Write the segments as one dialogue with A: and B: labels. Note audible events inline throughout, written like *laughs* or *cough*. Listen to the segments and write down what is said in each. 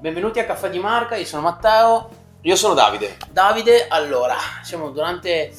A: Benvenuti a Caffè di Marca, io sono Matteo.
B: Io sono Davide.
A: Davide, allora, siamo durante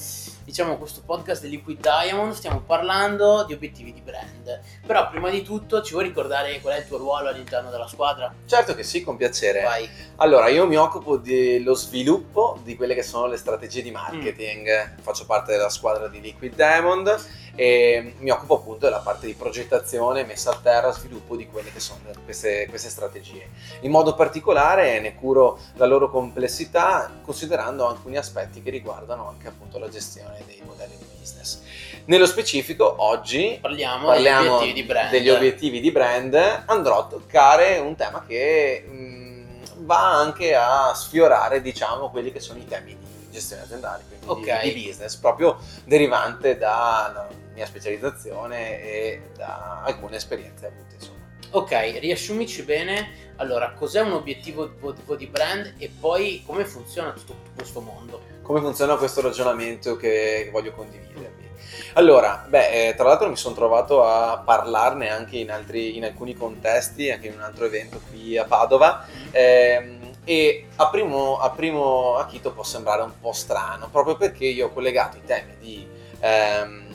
A: diciamo questo podcast di Liquid Diamond, stiamo parlando di obiettivi di brand. Però prima di tutto ci vuoi ricordare qual è il tuo ruolo all'interno della squadra?
B: Certo che sì, con piacere.
A: Vai.
B: Allora, io mi occupo dello sviluppo di quelle che sono le strategie di marketing. Mm. Faccio parte della squadra di Liquid Diamond e mi occupo appunto della parte di progettazione, messa a terra, sviluppo di quelle che sono queste, queste strategie. In modo particolare ne curo la loro complessità considerando alcuni aspetti che riguardano anche appunto la gestione dei modelli di business. Nello specifico oggi
A: parliamo,
B: parliamo
A: degli, obiettivi
B: degli, obiettivi di brand, andrò a toccare un tema che mh, mm, va anche a sfiorare diciamo quelli che sono i temi di gestione aziendale, quindi okay. di, di business, proprio derivante da mia specializzazione e da alcune esperienze avute insomma.
A: Ok, riassumici bene. Allora, cos'è un obiettivo di brand e poi come funziona tutto questo mondo?
B: Come funziona questo ragionamento che voglio condividervi? Allora, beh, eh, tra l'altro mi sono trovato a parlarne anche in, altri, in alcuni contesti, anche in un altro evento qui a Padova. Eh, e a primo, a primo acchito può sembrare un po' strano, proprio perché io ho collegato i temi di ehm,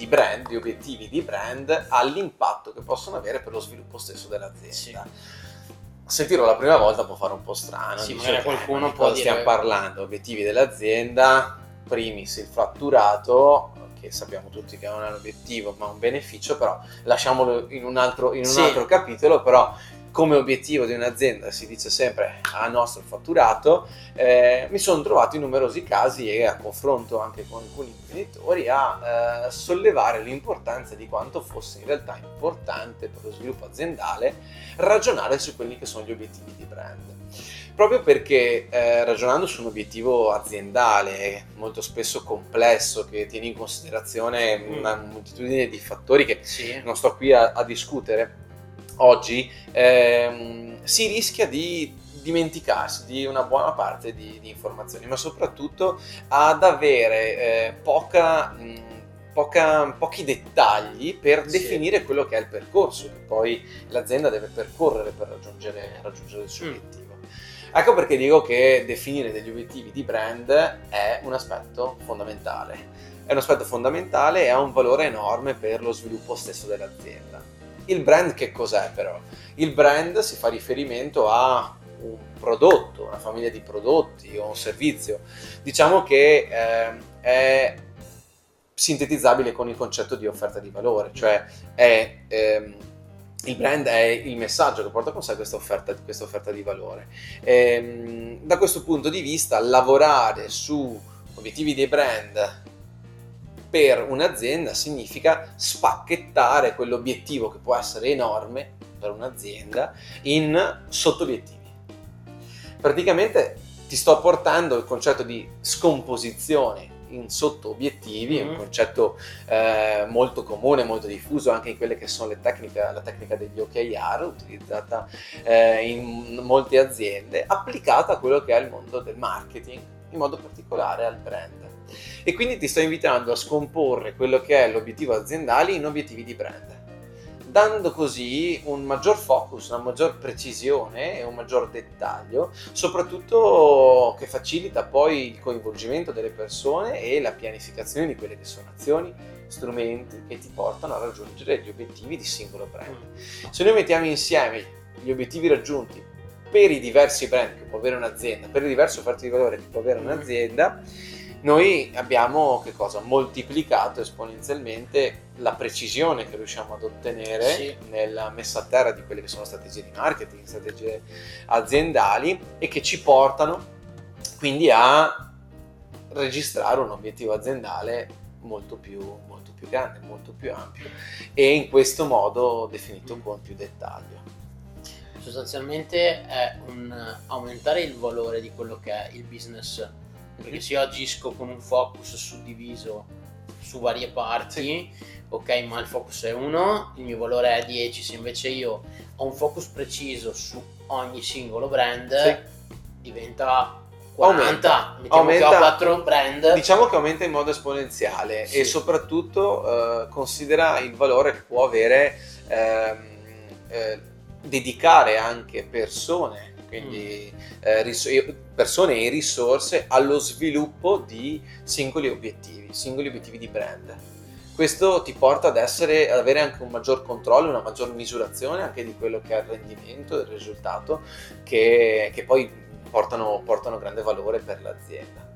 B: di brand, di obiettivi di brand, all'impatto che possono avere per lo sviluppo stesso dell'azienda. Sì. Sentirlo la prima volta può fare un po' strano.
A: Sì, magari eh, qualcuno può dire...
B: Stiamo parlando, obiettivi dell'azienda, primis il fatturato, che sappiamo tutti che non è un obiettivo ma un beneficio, però lasciamolo in un altro, in un sì. altro capitolo, però come obiettivo di un'azienda si dice sempre a nostro fatturato, eh, mi sono trovato in numerosi casi e a confronto anche con alcuni imprenditori a eh, sollevare l'importanza di quanto fosse in realtà importante per lo sviluppo aziendale ragionare su quelli che sono gli obiettivi di brand. Proprio perché eh, ragionando su un obiettivo aziendale molto spesso complesso che tiene in considerazione mm. una moltitudine di fattori che sì. non sto qui a, a discutere, oggi ehm, si rischia di dimenticarsi di una buona parte di, di informazioni, ma soprattutto ad avere eh, poca, mh, poca, pochi dettagli per sì. definire quello che è il percorso che poi l'azienda deve percorrere per raggiungere, raggiungere il suo mm. obiettivo. Ecco perché dico che definire degli obiettivi di brand è un aspetto fondamentale. È un aspetto fondamentale e ha un valore enorme per lo sviluppo stesso dell'azienda. Il brand che cos'è però? Il brand si fa riferimento a un prodotto, una famiglia di prodotti o un servizio. Diciamo che eh, è sintetizzabile con il concetto di offerta di valore, cioè è, ehm, il brand è il messaggio che porta con sé questa offerta, questa offerta di valore. E, ehm, da questo punto di vista, lavorare su obiettivi dei brand per un'azienda significa spacchettare quell'obiettivo che può essere enorme per un'azienda in sottobiettivi. Praticamente ti sto portando il concetto di scomposizione in sotto-obiettivi, mm. un concetto eh, molto comune, molto diffuso anche in quelle che sono le tecniche, la tecnica degli OKR, utilizzata eh, in molte aziende, applicata a quello che è il mondo del marketing, in modo particolare al brand. E quindi ti sto invitando a scomporre quello che è l'obiettivo aziendale in obiettivi di brand dando così un maggior focus, una maggior precisione e un maggior dettaglio, soprattutto che facilita poi il coinvolgimento delle persone e la pianificazione di quelle che sono azioni, strumenti che ti portano a raggiungere gli obiettivi di singolo brand. Se noi mettiamo insieme gli obiettivi raggiunti per i diversi brand che può avere un'azienda, per le diverse offerte di valore che può avere un'azienda, noi abbiamo che cosa? moltiplicato esponenzialmente la precisione che riusciamo ad ottenere sì. nella messa a terra di quelle che sono strategie di marketing, strategie aziendali e che ci portano quindi a registrare un obiettivo aziendale molto più, molto più grande, molto più ampio e in questo modo definito con più dettaglio.
A: Sostanzialmente è un aumentare il valore di quello che è il business perché se io agisco con un focus suddiviso su varie parti, ok, ma il focus è uno, il mio valore è 10, se invece io ho un focus preciso su ogni singolo brand, sì. diventa 40, aumenta, aumenta, che ho 4 brand.
B: Diciamo che aumenta in modo esponenziale sì. e soprattutto eh, considera il valore che può avere ehm, eh, dedicare anche persone, quindi mm. eh, ris- persone e risorse allo sviluppo di singoli obiettivi, singoli obiettivi di brand. Questo ti porta ad, essere, ad avere anche un maggior controllo, una maggior misurazione anche di quello che è il rendimento, del risultato, che, che poi portano, portano grande valore per l'azienda.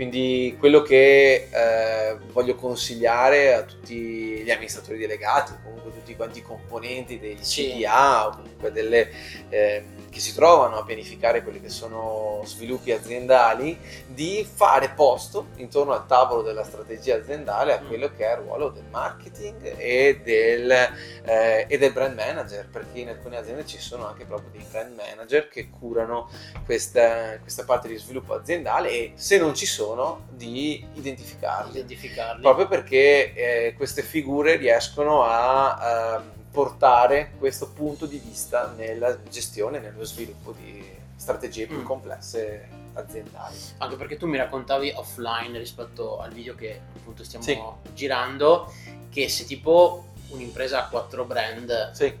B: Quindi quello che eh, voglio consigliare a tutti gli amministratori delegati, o comunque tutti quanti i componenti dei CDA o comunque delle... Eh, che si trovano a pianificare quelli che sono sviluppi aziendali, di fare posto intorno al tavolo della strategia aziendale a mm. quello che è il ruolo del marketing e del, eh, e del brand manager, perché in alcune aziende ci sono anche proprio dei brand manager che curano questa, questa parte di sviluppo aziendale e se non ci sono di identificarli.
A: identificarli.
B: Proprio perché eh, queste figure riescono a... Uh, portare questo punto di vista nella gestione e nello sviluppo di strategie più mm. complesse aziendali.
A: Anche perché tu mi raccontavi offline rispetto al video che appunto stiamo sì. girando, che se tipo un'impresa ha quattro brand, sì.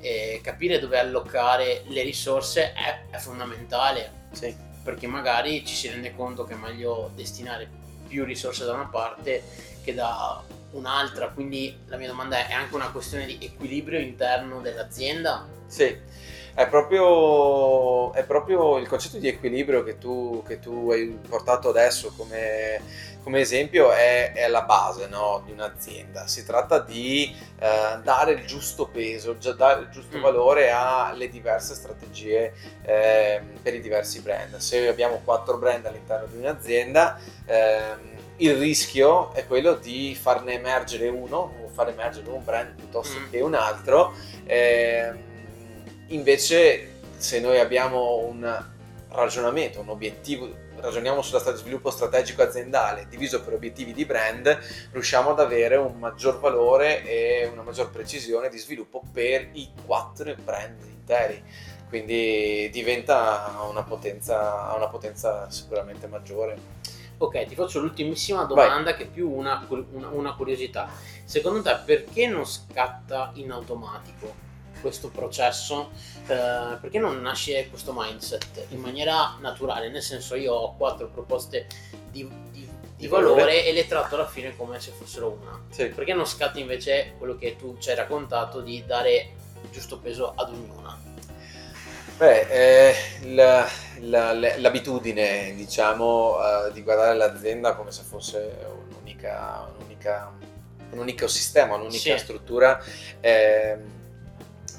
A: eh, capire dove allocare le risorse è, è fondamentale. Sì. Perché magari ci si rende conto che è meglio destinare più risorse da una parte che da un'altra, quindi la mia domanda è, è anche una questione di equilibrio interno dell'azienda?
B: Sì, è proprio, è proprio il concetto di equilibrio che tu, che tu hai portato adesso come, come esempio è, è, la base no, di un'azienda. Si tratta di eh, dare il giusto peso, dare il giusto mm. valore alle diverse strategie eh, per i diversi brand. Se abbiamo quattro brand all'interno di un'azienda, eh, il rischio è quello di farne emergere uno o far emergere un brand piuttosto mm. che un altro. Invece, se noi abbiamo un ragionamento, un obiettivo, ragioniamo di sviluppo strategico aziendale diviso per obiettivi di brand, riusciamo ad avere un maggior valore e una maggior precisione di sviluppo per i quattro brand interi. Quindi diventa una potenza, una potenza sicuramente maggiore.
A: Ok, ti faccio l'ultimissima domanda Vai. che è più una, una, una, curiosità. Secondo te perché non scatta in automatico questo processo? Eh, perché non nasce questo mindset in maniera naturale? Nel senso io ho quattro proposte di, di, di valore e le tratto alla fine come se fossero una. Sì. Perché non scatta invece quello che tu ci hai raccontato di dare giusto peso ad ognuna?
B: Beh, eh, la, la, l'abitudine, diciamo, uh, di guardare l'azienda come se fosse un'unica, un'unica, un unico sistema, un'unica sì. struttura, eh,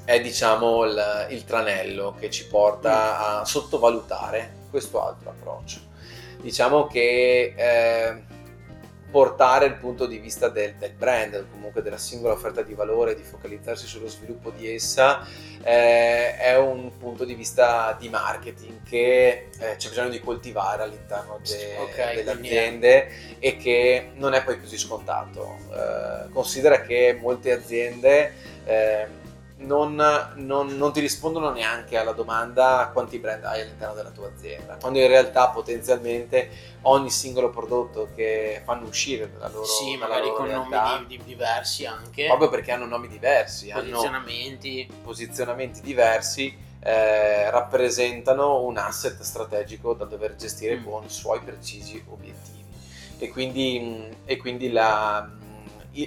B: è, diciamo, il, il, tranello che ci porta mm. a sottovalutare questo altro approccio. Diciamo che... Eh, portare il punto di vista del, del, brand, comunque della singola offerta di valore, di focalizzarsi sullo sviluppo di essa, eh, è un punto di vista di marketing che eh, c'è bisogno di coltivare all'interno de, okay, delle aziende e che non è poi così scontato. Eh, considera che molte aziende eh, non, non, non, ti rispondono neanche alla domanda quanti brand hai all'interno della tua azienda, quando in realtà potenzialmente ogni singolo prodotto che fanno uscire dalla loro
A: Sì, magari
B: loro
A: con realtà, nomi di, di diversi anche.
B: Proprio perché hanno nomi diversi,
A: posizionamenti,
B: hanno posizionamenti diversi. Eh, rappresentano un asset strategico da dover gestire mm. con suoi precisi obiettivi e quindi, e quindi la,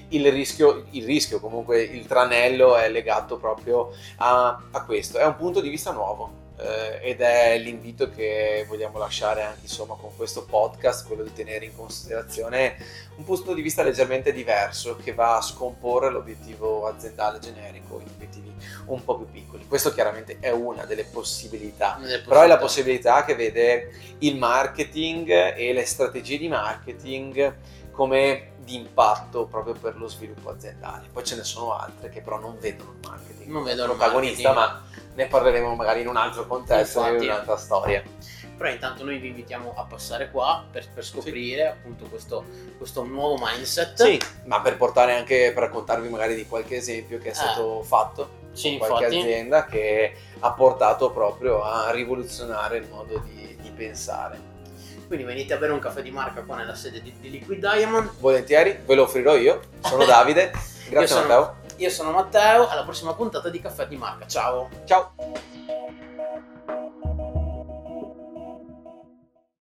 B: il, rischio, il rischio, comunque il tranello è legato proprio a, a questo. È un punto di vista nuovo eh, ed è l'invito che vogliamo lasciare anche insomma, con questo podcast, quello di tenere in considerazione un punto di vista leggermente diverso che va a scomporre l'obiettivo aziendale generico in obiettivi un po' più piccoli. Questo chiaramente è una delle possibilità, delle possibilità. però è la possibilità che vede il marketing e le strategie di marketing come di impatto proprio per lo sviluppo aziendale. Poi ce ne sono altre che però non vedono il marketing
A: non vedono
B: protagonista, ma ne parleremo magari in un altro contesto, Infatti, in un'altra storia.
A: Però intanto noi vi invitiamo a passare qua per, per scoprire sì. appunto questo, questo, nuovo mindset.
B: Sì, ma per portare anche, per raccontarvi magari di qualche esempio che è stato eh. fatto sì, in qualche infatti. azienda che ha portato proprio a rivoluzionare il modo di, di pensare.
A: Quindi venite a bere un caffè di marca qua nella sede di, di Liquid Diamond.
B: Volentieri, ve lo offrirò io. Sono *laughs* Davide. Grazie
A: io
B: sono, Matteo.
A: Io sono Matteo, alla prossima puntata di Caffè di Marca. Ciao!
B: Ciao!